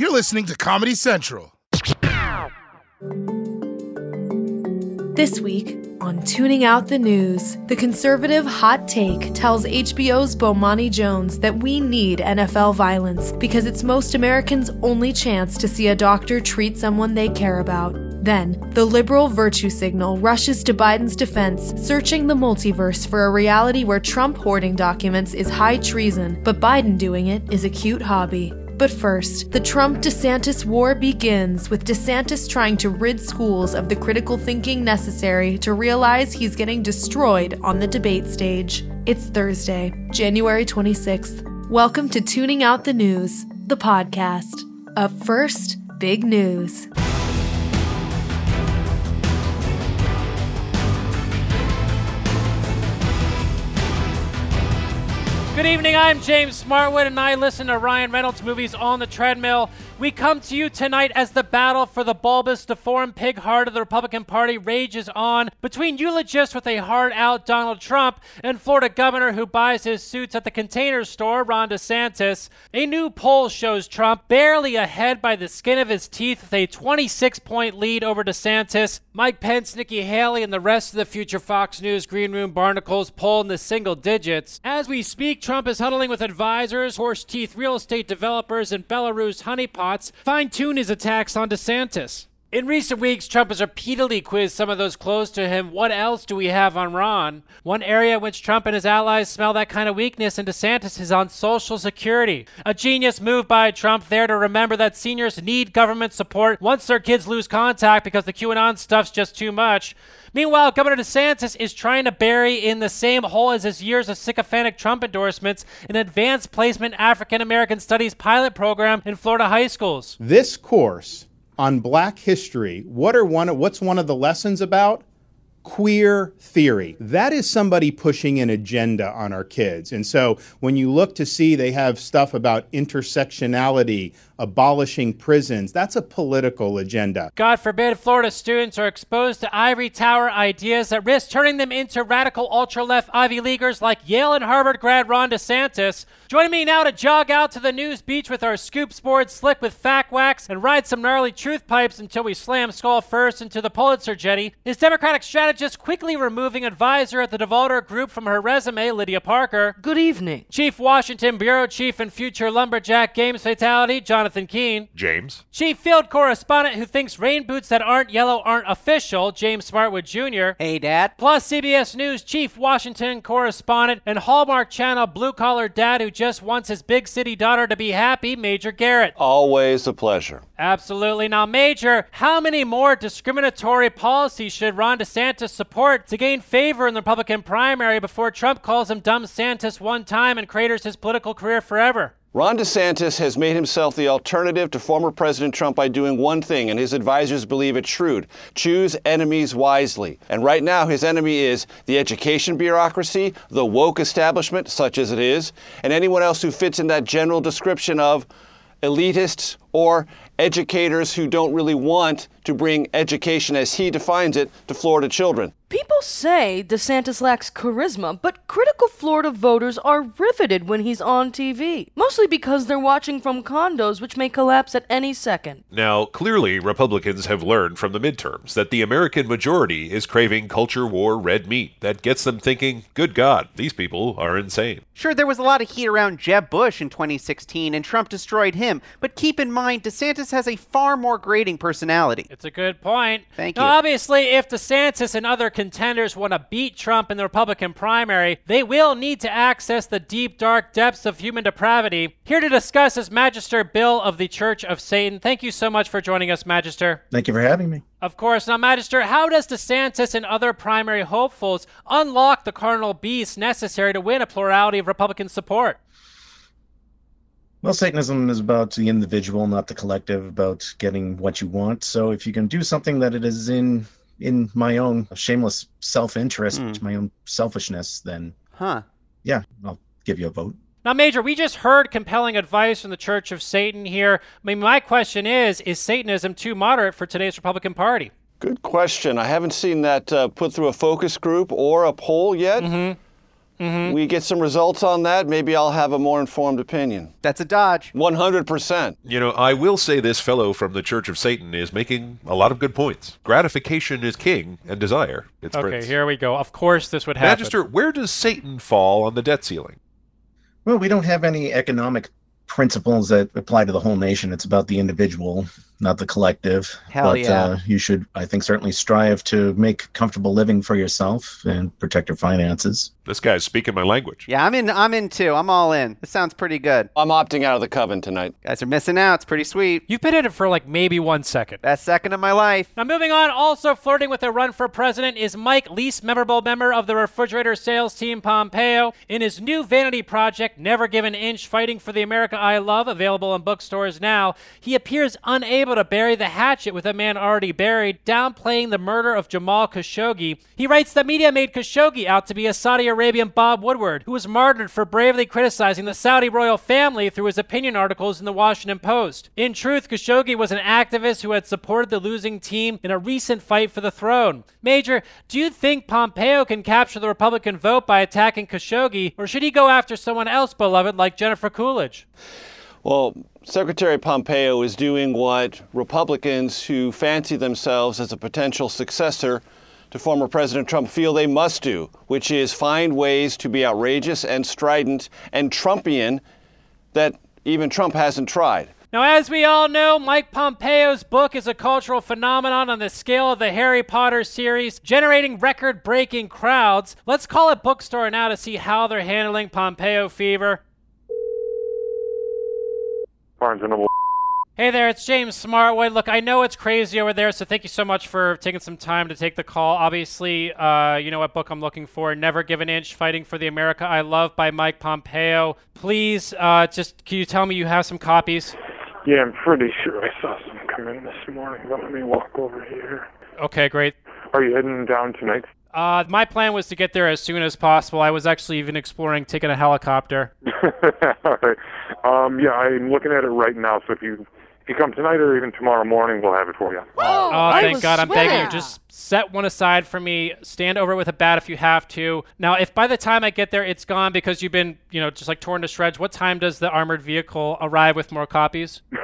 You're listening to Comedy Central. This week on Tooning Out the News, the conservative hot take tells HBO's Bomani Jones that we need NFL violence because it's most Americans' only chance to see a doctor treat someone they care about. Then, the liberal virtue signal rushes to Biden's defense, searching the multiverse for a reality where Trump hoarding documents is high treason, but Biden doing it is a cute hobby. But first, the Trump DeSantis war begins with DeSantis trying to rid schools of the critical thinking necessary to realize he's getting destroyed on the debate stage. It's Thursday, January 26th. Welcome to Tooning Out the News, the podcast. Up first, big news. Good evening, I'm James Smartwood, and I listen to Ryan Reynolds movies on the treadmill. We come to you tonight as the battle for the bulbous, deformed pig heart of the Republican Party rages on between eulogists with a hard out Donald Trump and Florida governor who buys his suits at the container store, Ron DeSantis. A new poll shows Trump barely ahead by the skin of his teeth with a 26 point lead over DeSantis. Mike Pence, Nikki Haley, and the rest of the future Fox News Green Room barnacles poll in the single digits. As we speak, Trump is huddling with advisors, horse teeth real estate developers, and Belarus honeypots, fine tune his attacks on DeSantis. In recent weeks, Trump has repeatedly quizzed some of those close to him. What else do we have on Ron? One area in which Trump and his allies smell that kind of weakness in DeSantis is on Social Security. A genius move by Trump there to remember that seniors need government support once their kids lose contact because the QAnon stuff's just too much. Meanwhile, Governor DeSantis is trying to bury in the same hole as his years of sycophantic Trump endorsements an advanced placement African American studies pilot program in Florida high schools. This course on black history, what are one what's one of the lessons about? Queer theory. That is somebody pushing an agenda on our kids. And so when you look to see they have stuff about intersectionality, abolishing prisons, that's a political agenda. God forbid Florida students are exposed to ivory tower ideas that risk turning them into radical ultra left Ivy Leaguers like Yale and Harvard grad Ron DeSantis. Join me now to jog out to the news beach with our scoops board slick with fact wax and ride some gnarly truth pipes until we slam skull first into the Pulitzer jetty is Democratic strategist quickly removing advisor at the Devolder Group from her resume, Lydia Parker. Good evening. Chief Washington Bureau Chief and future Lumberjack Games Fatality, Jonathan Keene. James. Chief Field Correspondent who thinks rain boots that aren't yellow aren't official, James Smartwood Jr. Hey, Dad. Plus CBS News Chief Washington Correspondent and Hallmark Channel blue collar dad who just wants his big city daughter to be happy, Major Garrett. Always a pleasure. Absolutely. Now, Major, how many more discriminatory policies should Ron DeSantis support to gain favor in the Republican primary before Trump calls him dumb Santis one time and craters his political career forever? Ron DeSantis has made himself the alternative to former President Trump by doing one thing, and his advisors believe it shrewd choose enemies wisely. And right now, his enemy is the education bureaucracy, the woke establishment, such as it is, and anyone else who fits in that general description of elitists or educators who don't really want to bring education as he defines it to Florida children. People say DeSantis lacks charisma, but critical Florida voters are riveted when he's on TV. Mostly because they're watching from condos, which may collapse at any second. Now, clearly, Republicans have learned from the midterms that the American majority is craving culture war red meat that gets them thinking, good God, these people are insane. Sure, there was a lot of heat around Jeb Bush in 2016, and Trump destroyed him, but keep in mind, DeSantis has a far more grating personality. It's a good point. Thank now, you. Obviously, if DeSantis and other contenders want to beat Trump in the Republican primary, they will need to access the deep, dark depths of human depravity. Here to discuss is Magister Bill of the Church of Satan. Thank you so much for joining us, Magister. Thank you for having me. Of course. Now, Magister, how does DeSantis and other primary hopefuls unlock the carnal beast necessary to win a plurality of Republican support? Well, Satanism is about the individual, not the collective, about getting what you want. So if you can do something that it is in in my own shameless self-interest, Hmm. my own selfishness, then Huh. yeah, I'll give you a vote. Now, Major, we just heard compelling advice from the Church of Satan here. I mean, my question is Is Satanism too moderate for today's Republican Party? Good question. I haven't seen that uh, put through a focus group or a poll yet. Mm-hmm. we get some results on that, maybe I'll have a more informed opinion. That's a dodge. 100%. You know, I will say this fellow from the Church of Satan is making a lot of good points. Gratification is king, and desire its Okay, prince. here we go. Of course, this would happen. Magister, where does Satan fall on the debt ceiling? Well, we don't have any economic principles that apply to the whole nation. It's about the individual, not the collective. Hell but yeah. uh, you should, I think, certainly strive to make comfortable living for yourself and protect your finances. This guy's speaking my language. Yeah, I'm in. I'm in too. I'm all in. This sounds pretty good. I'm opting out of the coven tonight. Guys are missing out. It's pretty sweet. You've been in it for like maybe one second. Best second of my life. Now, moving on, also flirting with a run for president is Mike, least memorable member of the refrigerator sales team, Pompeo. In his new vanity project, Never Give an Inch Fighting for the America I Love, available in bookstores now, he appears unable to bury the hatchet with a man already buried, downplaying the murder of Jamal Khashoggi. He writes the media made Khashoggi out to be a Saudi Arabian Bob Woodward, who was martyred for bravely criticizing the Saudi royal family through his opinion articles in the Washington Post. In truth, Khashoggi was an activist who had supported the losing team in a recent fight for the throne. Major, do you think Pompeo can capture the Republican vote by attacking Khashoggi, or should he go after someone else beloved like Jennifer Coolidge? Well, Secretary Pompeo is doing what Republicans who fancy themselves as a potential successor to former President Trump feel they must do, which is find ways to be outrageous and strident and Trumpian that even Trump hasn't tried. Now, as we all know, Mike Pompeo's book is a cultural phenomenon on the scale of the Harry Potter series, generating record breaking crowds. Let's call a Bookstore now to see how they're handling Pompeo fever. Barnes and Noble. Hey there, it's James Smartwood. Look, I know it's crazy over there, so thank you so much for taking some time to take the call. Obviously, uh, you know what book I'm looking for Never Give an Inch Fighting for the America I Love by Mike Pompeo. Please, uh, just can you tell me you have some copies? Yeah, I'm pretty sure I saw some come in this morning, but let me walk over here. Okay, great. Are you heading down tonight? Uh, my plan was to get there as soon as possible. I was actually even exploring taking a helicopter. All right. Um, yeah, I'm looking at it right now, so if you if you come tonight or even tomorrow morning, we'll have it for you. Oh, Oh, I thank was God. I'm begging you. Just set one aside for me. Stand over it with a bat if you have to. Now, if by the time I get there it's gone because you've been, you know, just like torn to shreds, what time does the armored vehicle arrive with more copies?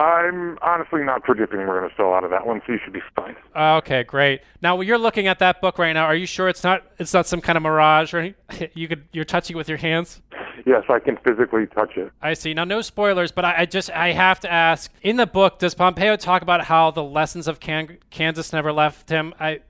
I'm honestly not predicting we're going to sell out of that one, so you should be fine. Uh, Okay, great. Now, when you're looking at that book right now, are you sure it's not it's not some kind of mirage or any- you could you're touching it with your hands? Yes, I can physically touch it. I see. Now, no spoilers, but I, I just I have to ask. In the book, does Pompeo talk about how the lessons of Can- Kansas never left him? I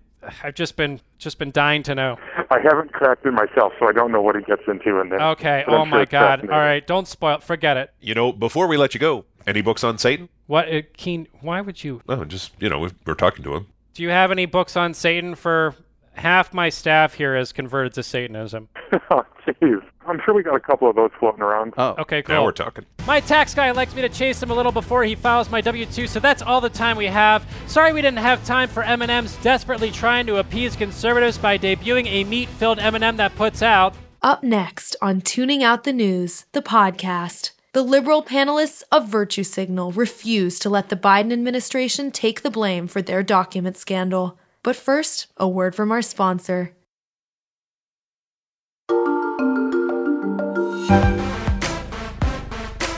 I've just been just been dying to know. I haven't cracked it myself, so I don't know what he gets into in there. Okay. But I'm Oh sure my God. All right. Don't spoil. Forget it. You know, before we let you go, any books on Satan? What, uh, Keen? Why would you? Oh, just, you know, we're talking to him. Do you have any books on Satan? For half my staff here is converted to Satanism. oh, jeez. I'm sure we got a couple of those floating around. Oh, Okay. Cool. Now we're talking. My tax guy likes me to chase him a little before he files my W-2, so that's all the time we have. Sorry we didn't have time for M&M's desperately trying to appease conservatives by debuting a meat-filled M&M that puts out. Up next on Tooning Out the News, the podcast. The liberal panelists of Virtue Signal refuse to let the Biden administration take the blame for their document scandal. But first, a word from our sponsor.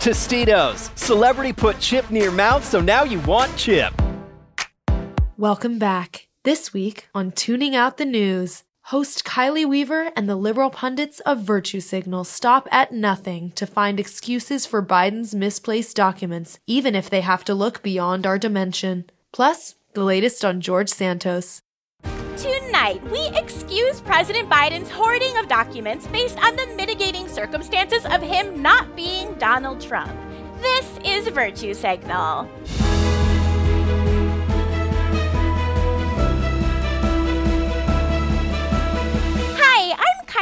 Tostitos, celebrity put chip near mouth, so now you want chip. Welcome back. This week on Tooning Out the News, host Kylie Weaver and the liberal pundits of Virtue Signal stop at nothing to find excuses for Biden's misplaced documents, even if they have to look beyond our dimension. Plus, the latest on George Santos. Tonight, we excuse President Biden's hoarding of documents based on the mitigating circumstances of him not being Donald Trump. This is Virtue Signal.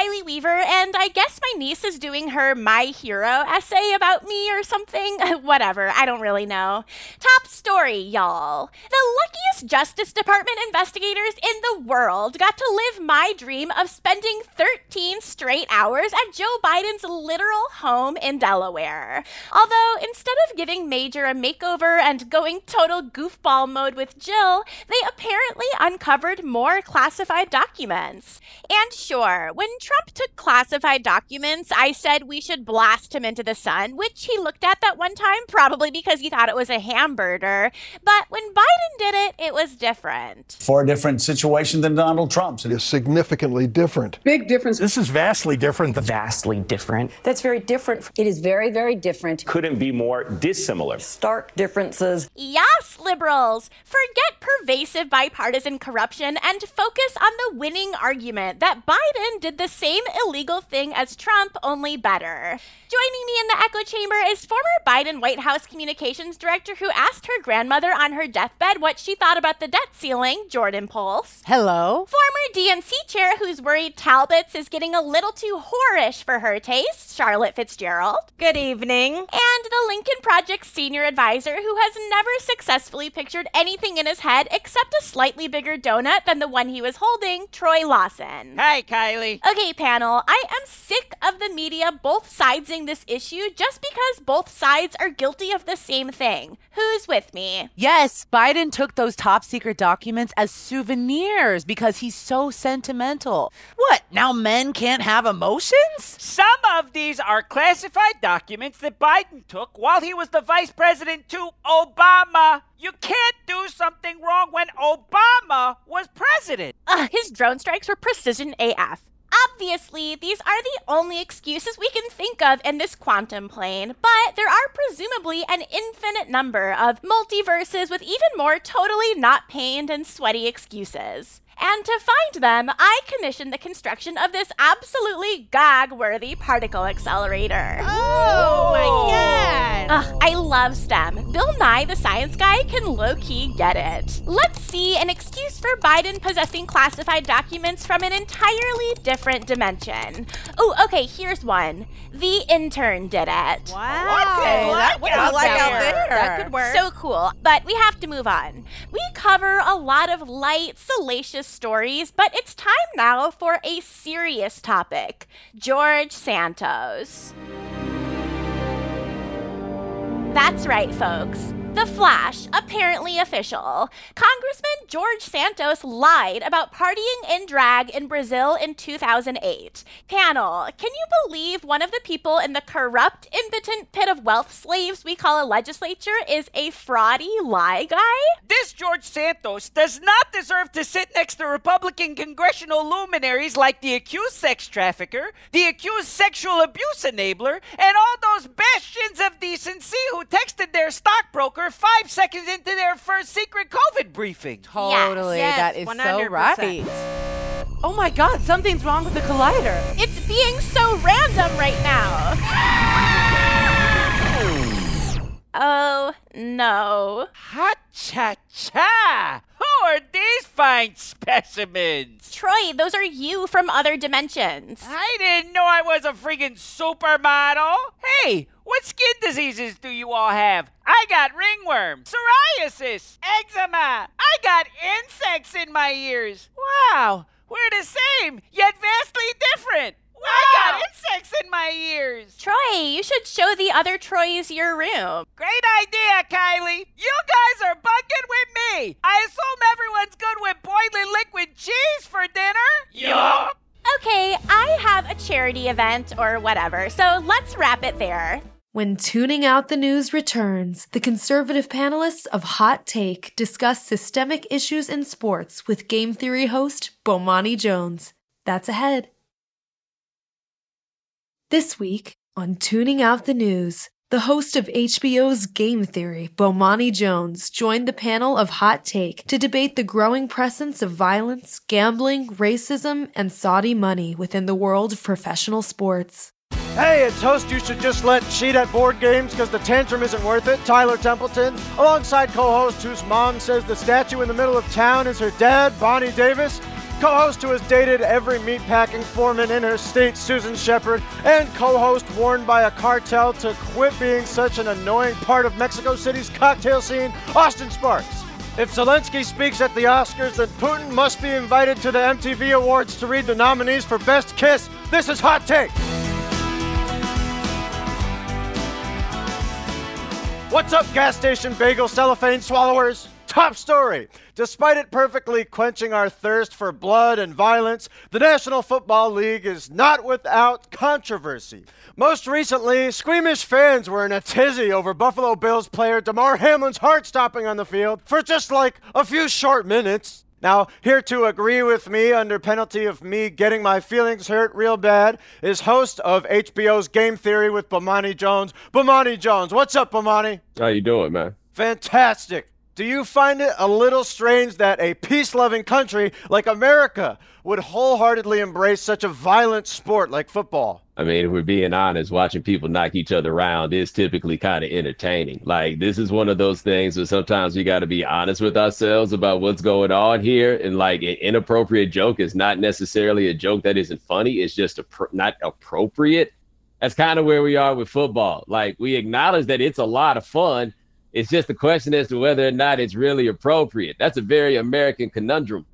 Kylie Weaver, and I guess my niece is doing her My Hero essay about me or something. Whatever, I don't really know. Top story, y'all. The luckiest Justice Department investigators in the world got to live my dream of spending 13 straight hours at Joe Biden's literal home in Delaware. Although, instead of giving Major a makeover and going total goofball mode with Jill, they apparently uncovered more classified documents. And sure, when Trump took classified documents, I said we should blast him into the sun, which he looked at that one time, probably because he thought it was a hamburger. But when Biden did it, it was different. For a different situation than Donald Trump's. It is significantly different. Big difference. This is vastly different. Than- vastly different. That's very different. It is very, very different. Couldn't be more dissimilar. Stark differences. Yes, liberals! Forget pervasive bipartisan corruption and focus on the winning argument that Biden did the same illegal thing as Trump, only better. Joining me in the echo chamber is former Biden White House communications director who asked her grandmother on her deathbed what she thought about the debt ceiling, Jordan Poles. Hello. Former DNC chair who's worried Talbot's is getting a little too whorish for her taste, Charlotte Fitzgerald. Good evening. And the Lincoln Project senior advisor who has never successfully pictured anything in his head except a slightly bigger donut than the one he was holding, Troy Lawson. Hi, Kylie. Okay, panel, I am sick of the media both sidesing this issue just because both sides are guilty of the same thing. Who's with me? Yes, Biden took those top secret documents as souvenirs because he's so sentimental. What, now men can't have emotions? Some of these are classified documents that Biden took while he was the vice president to Obama. You can't do something wrong when Obama was president. Uh, his drone strikes were precision AF. Obviously, these are the only excuses we can think of in this quantum plane, but there are presumably an infinite number of multiverses with even more totally not pained and sweaty excuses. And to find them, I commissioned the construction of this absolutely gag worthy particle accelerator. Oh my god! Ugh, I love STEM. Bill Nye, the science guy, can low key get it. Let's see an excuse for Biden possessing classified documents from an entirely different dimension. Oh, okay, here's one. The intern did it. Wow. Okay, that, what is it like out there? That could work. So cool. But we have to move on. We cover a lot of light, salacious stories, but it's time now for a serious topic George Santos. That's right, folks. The Flash, apparently official. Congressman George Santos lied about partying in drag in Brazil in 2008. Panel, can you believe one of the people in the corrupt, impotent pit of wealth slaves we call a legislature is a fraudy lie guy? This George Santos does not deserve to sit next to Republican congressional luminaries like the accused sex trafficker, the accused sexual abuse enabler, and all those bastions of decency who texted their stockbroker five seconds into their first secret COVID briefing. Totally. Yes, that is 100%. so right. Oh my god, something's wrong with the collider. It's being so random right now. Oh no. Ha cha cha! Who are these fine specimens? Troy, those are you from other dimensions. I didn't know I was a freaking supermodel. Hey, what skin diseases do you all have? I got ringworm, psoriasis, eczema. I got insects in my ears. Wow, we're the same, yet vastly different. Wow. I got insects in my ears. Troy, you should show the other Troys your room. Great idea, Kylie. You guys are bugging with me. I assume everyone's good with boiling liquid cheese for dinner? Yup. Okay, I have a charity event or whatever, so let's wrap it there. When tuning out the news returns, the conservative panelists of Hot Take discuss systemic issues in sports with game theory host Bomani Jones. That's ahead. This week on Tooning Out the News, the host of HBO's Game Theory, Bomani Jones, joined the panel of Hot Take to debate the growing presence of violence, gambling, racism, and Saudi money within the world of professional sports. Hey, it's host you should just let cheat at board games because the tantrum isn't worth it, Tyler Templeton, alongside co-host whose mom says the statue in the middle of town is her dad, Bonnie Davis, co-host who has dated every meatpacking foreman in her state, Susan Shepard, and co-host warned by a cartel to quit being such an annoying part of Mexico City's cocktail scene, Austin Sparks. If Zelensky speaks at the Oscars, then Putin must be invited to the MTV Awards to read the nominees for Best Kiss. This is Hot Take. What's up, gas station bagel cellophane swallowers? top story. Despite it perfectly quenching our thirst for blood and violence, the National Football League is not without controversy. Most recently, squeamish fans were in a tizzy over Buffalo Bills player Damar Hamlin's heart stopping on the field for just like a few short minutes. Now, here to agree with me under penalty of me getting my feelings hurt real bad is host of HBO's Game Theory with Bomani Jones. Bomani Jones, what's up, Bomani? How you doing, man? Fantastic. Do you find it a little strange that a peace loving country like America would wholeheartedly embrace such a violent sport like football? I mean, if we're being honest, watching people knock each other around is typically kind of entertaining. Like, this is one of those things where sometimes we got to be honest with ourselves about what's going on here. And like, an inappropriate joke is not necessarily a joke that isn't funny, it's just a not appropriate. That's kind of where we are with football. Like, we acknowledge that it's a lot of fun. It's just a question as to whether or not it's really appropriate. That's a very American conundrum.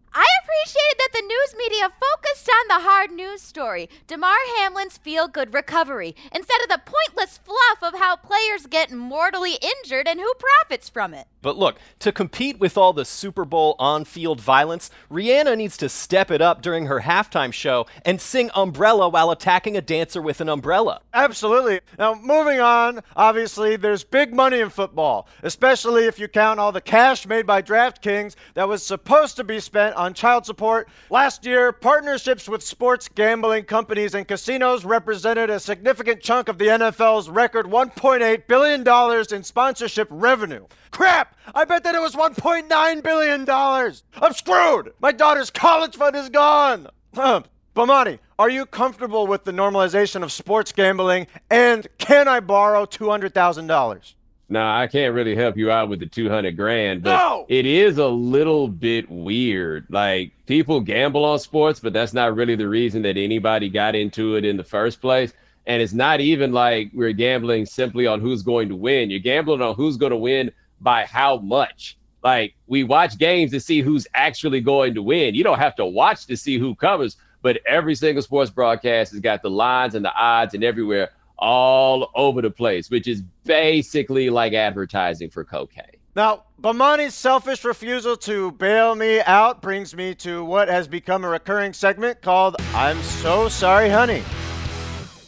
I appreciated that the news media focused on the hard news story, Damar Hamlin's feel good recovery, instead of the pointless fluff of how players get mortally injured and who profits from it. But look, to compete with all the Super Bowl on field violence, Rihanna needs to step it up during her halftime show and sing Umbrella while attacking a dancer with an umbrella. Absolutely. Now, moving on, obviously, there's big money in football, especially if you count all the cash made by DraftKings that was supposed to be spent on child support. Last year, partnerships with sports gambling companies and casinos represented a significant chunk of the NFL's record $1.8 billion in sponsorship revenue. Crap! I bet that it was $1.9 billion! I'm screwed! My daughter's college fund is gone! Bomani, are you comfortable with the normalization of sports gambling? And can I borrow $200,000? No, I can't really help you out with the 200 grand, but No! it is a little bit weird. Like people gamble on sports, but that's not really the reason that anybody got into it in the first place. And it's not even like we're gambling simply on who's going to win. You're gambling on who's going to win by how much. Like we watch games to see who's actually going to win. You don't have to watch to see who covers, but every single sports broadcast has got the lines and the odds and everywhere all over the place, which is basically like advertising for cocaine. Now, Bomani's selfish refusal to bail me out brings me to what has become a recurring segment called I'm So Sorry, Honey.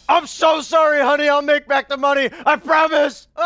I'm so sorry, honey. I'll make back the money. I promise.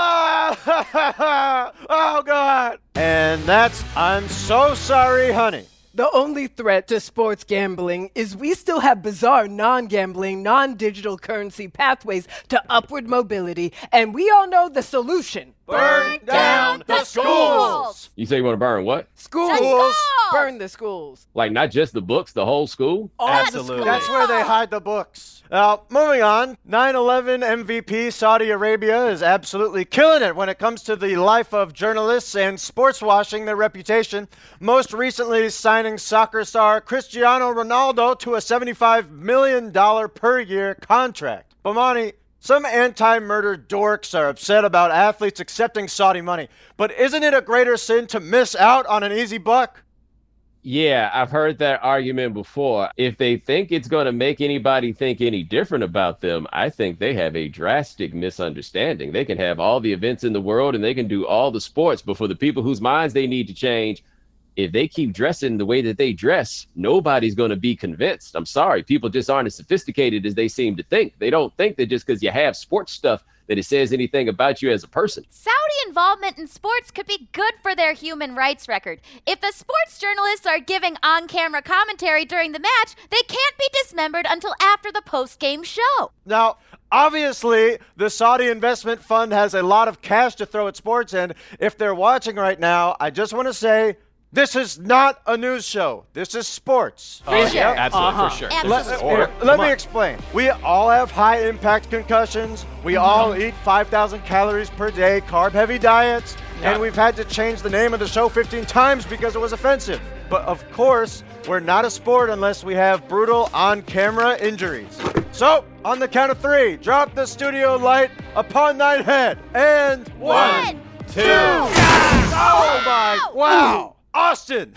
Oh, God. And that's I'm so sorry, honey. The only threat to sports gambling is we still have bizarre non gambling, non digital currency pathways to upward mobility, and we all know the solution. Burn down the schools. You say you want to burn what? Schools. Burn the schools. Like not just the books, the whole school? Absolutely. That's where they hide the books. Now, moving on, 9 11 MVP Saudi Arabia is absolutely killing it when it comes to the life of journalists and sports washing their reputation. Most recently, signing soccer star Cristiano Ronaldo to a $75 million per year contract. Bomani, some anti murder dorks are upset about athletes accepting Saudi money, but isn't it a greater sin to miss out on an easy buck? Yeah, I've heard that argument before. If they think it's going to make anybody think any different about them, I think they have a drastic misunderstanding. They can have all the events in the world and they can do all the sports, but for the people whose minds they need to change, if they keep dressing the way that they dress, nobody's going to be convinced. I'm sorry. People just aren't as sophisticated as they seem to think. They don't think that just because you have sports stuff that it says anything about you as a person. Saudi involvement in sports could be good for their human rights record. If the sports journalists are giving on camera commentary during the match, they can't be dismembered until after the post game show. Now, obviously, the Saudi investment fund has a lot of cash to throw at sports, and if they're watching right now, I just want to say this is not a news show. This is sports. For sure. Oh, yeah, absolutely, for uh-huh. sure. Let, Absolutely. here, Come let me explain. We all have high impact concussions. We mm-hmm. all eat 5,000 calories per day, carb heavy diets, Yeah. and we've had to change the name of the show 15 times because it was offensive. But of course, we're not a sport unless we have brutal on camera injuries. So, on the count of three, drop the studio light upon thine head. And one, two. Oh my, wow. Austin.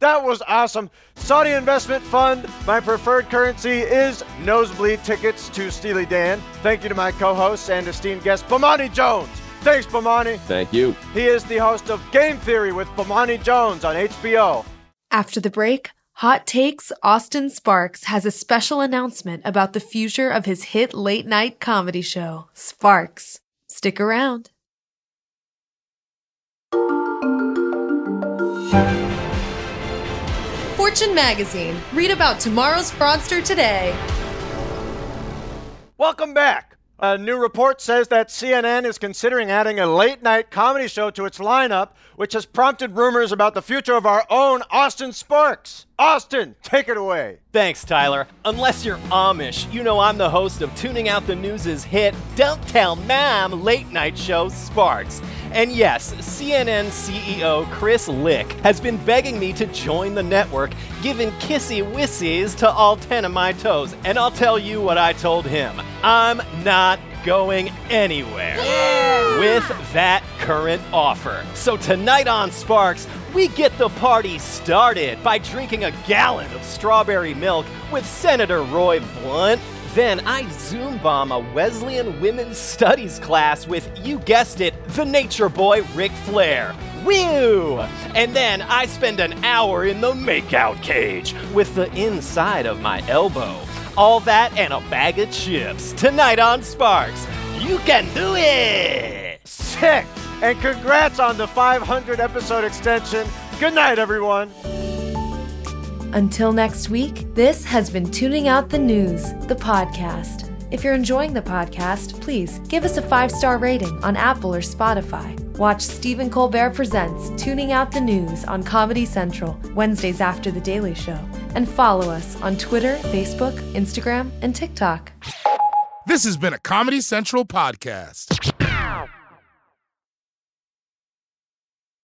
That was awesome. Saudi Investment Fund, my preferred currency is nosebleed tickets to Steely Dan. Thank you to my co hosts and esteemed guest, Bomani Jones. Thanks, Bomani. Thank you. He is the host of Game Theory with Bomani Jones on HBO. After the break, Hot Takes Austin Sparks has a special announcement about the future of his hit late night comedy show, Sparks. Stick around. Fortune Magazine. Read about tomorrow's fraudster today. Welcome back. A new report says that CNN is considering adding a late night comedy show to its lineup, which has prompted rumors about the future of our own Austin Sparks. Austin, take it away. Thanks, Tyler. Unless you're Amish, you know I'm the host of Tooning Out the News' hit Don't Tell Mom late night show Sparks. And yes, CNN CEO Chris Licht has been begging me to join the network, giving kissy wissies to all 10 of my toes. And I'll tell you what I told him I'm not going anywhere with that current offer. So tonight on Sparks, we get the party started by drinking a gallon of strawberry milk with Senator Roy Blunt. Then I Zoom bomb a Wesleyan Women's Studies class with, you guessed it, the nature boy Ric Flair. Woo! And then I spend an hour in the makeout cage with the inside of my elbow. All that and a bag of chips. Tonight on Sparks. You can do it! Sick! And congrats on the 500 episode extension. Good night, everyone. Until next week, this has been Tooning Out the News, the podcast. If you're enjoying the podcast, please give us a five star rating on Apple or Spotify. Watch Stephen Colbert Presents Tooning Out the News on Comedy Central, Wednesdays after The Daily Show. And follow us on Twitter, Facebook, Instagram, and TikTok. This has been a Comedy Central podcast.